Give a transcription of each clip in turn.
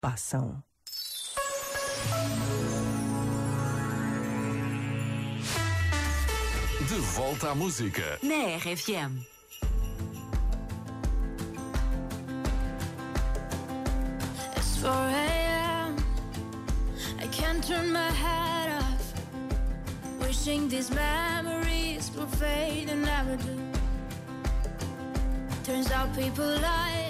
passam. De volta à música. Na RFM. It's 4 a.m. I can't turn my head off. Wishing these memories will fade and never do. Turns out people lie.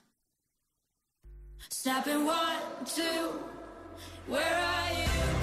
Snapping one, two, where are you?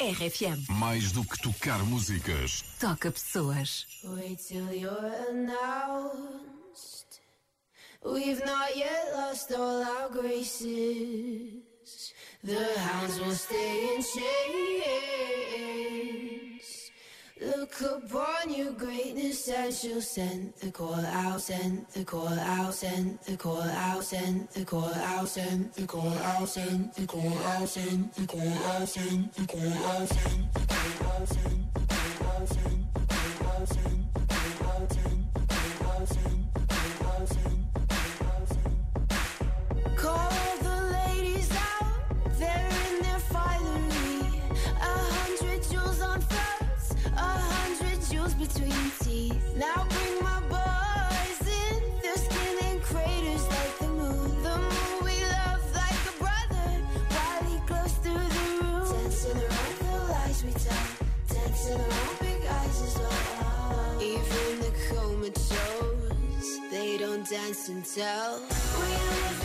RFM. Mais do que tocar músicas. Toca pessoas. Wait till you're announced. We've not yet lost all our graces. The hounds will stay in chains. Look upon your greatness and she'll send the call out, send the call out, send the call out, send the call out, send the call out, send the call out, send the call out, send the call out, send the call out, send the call out, between teeth. Now bring my boys in, their skin in craters like the moon. The moon we love like a brother, while he glows through the room. Dancing around the lies we tell, dancing around big eyes as well. Even the comatose, they don't dance and tell. We live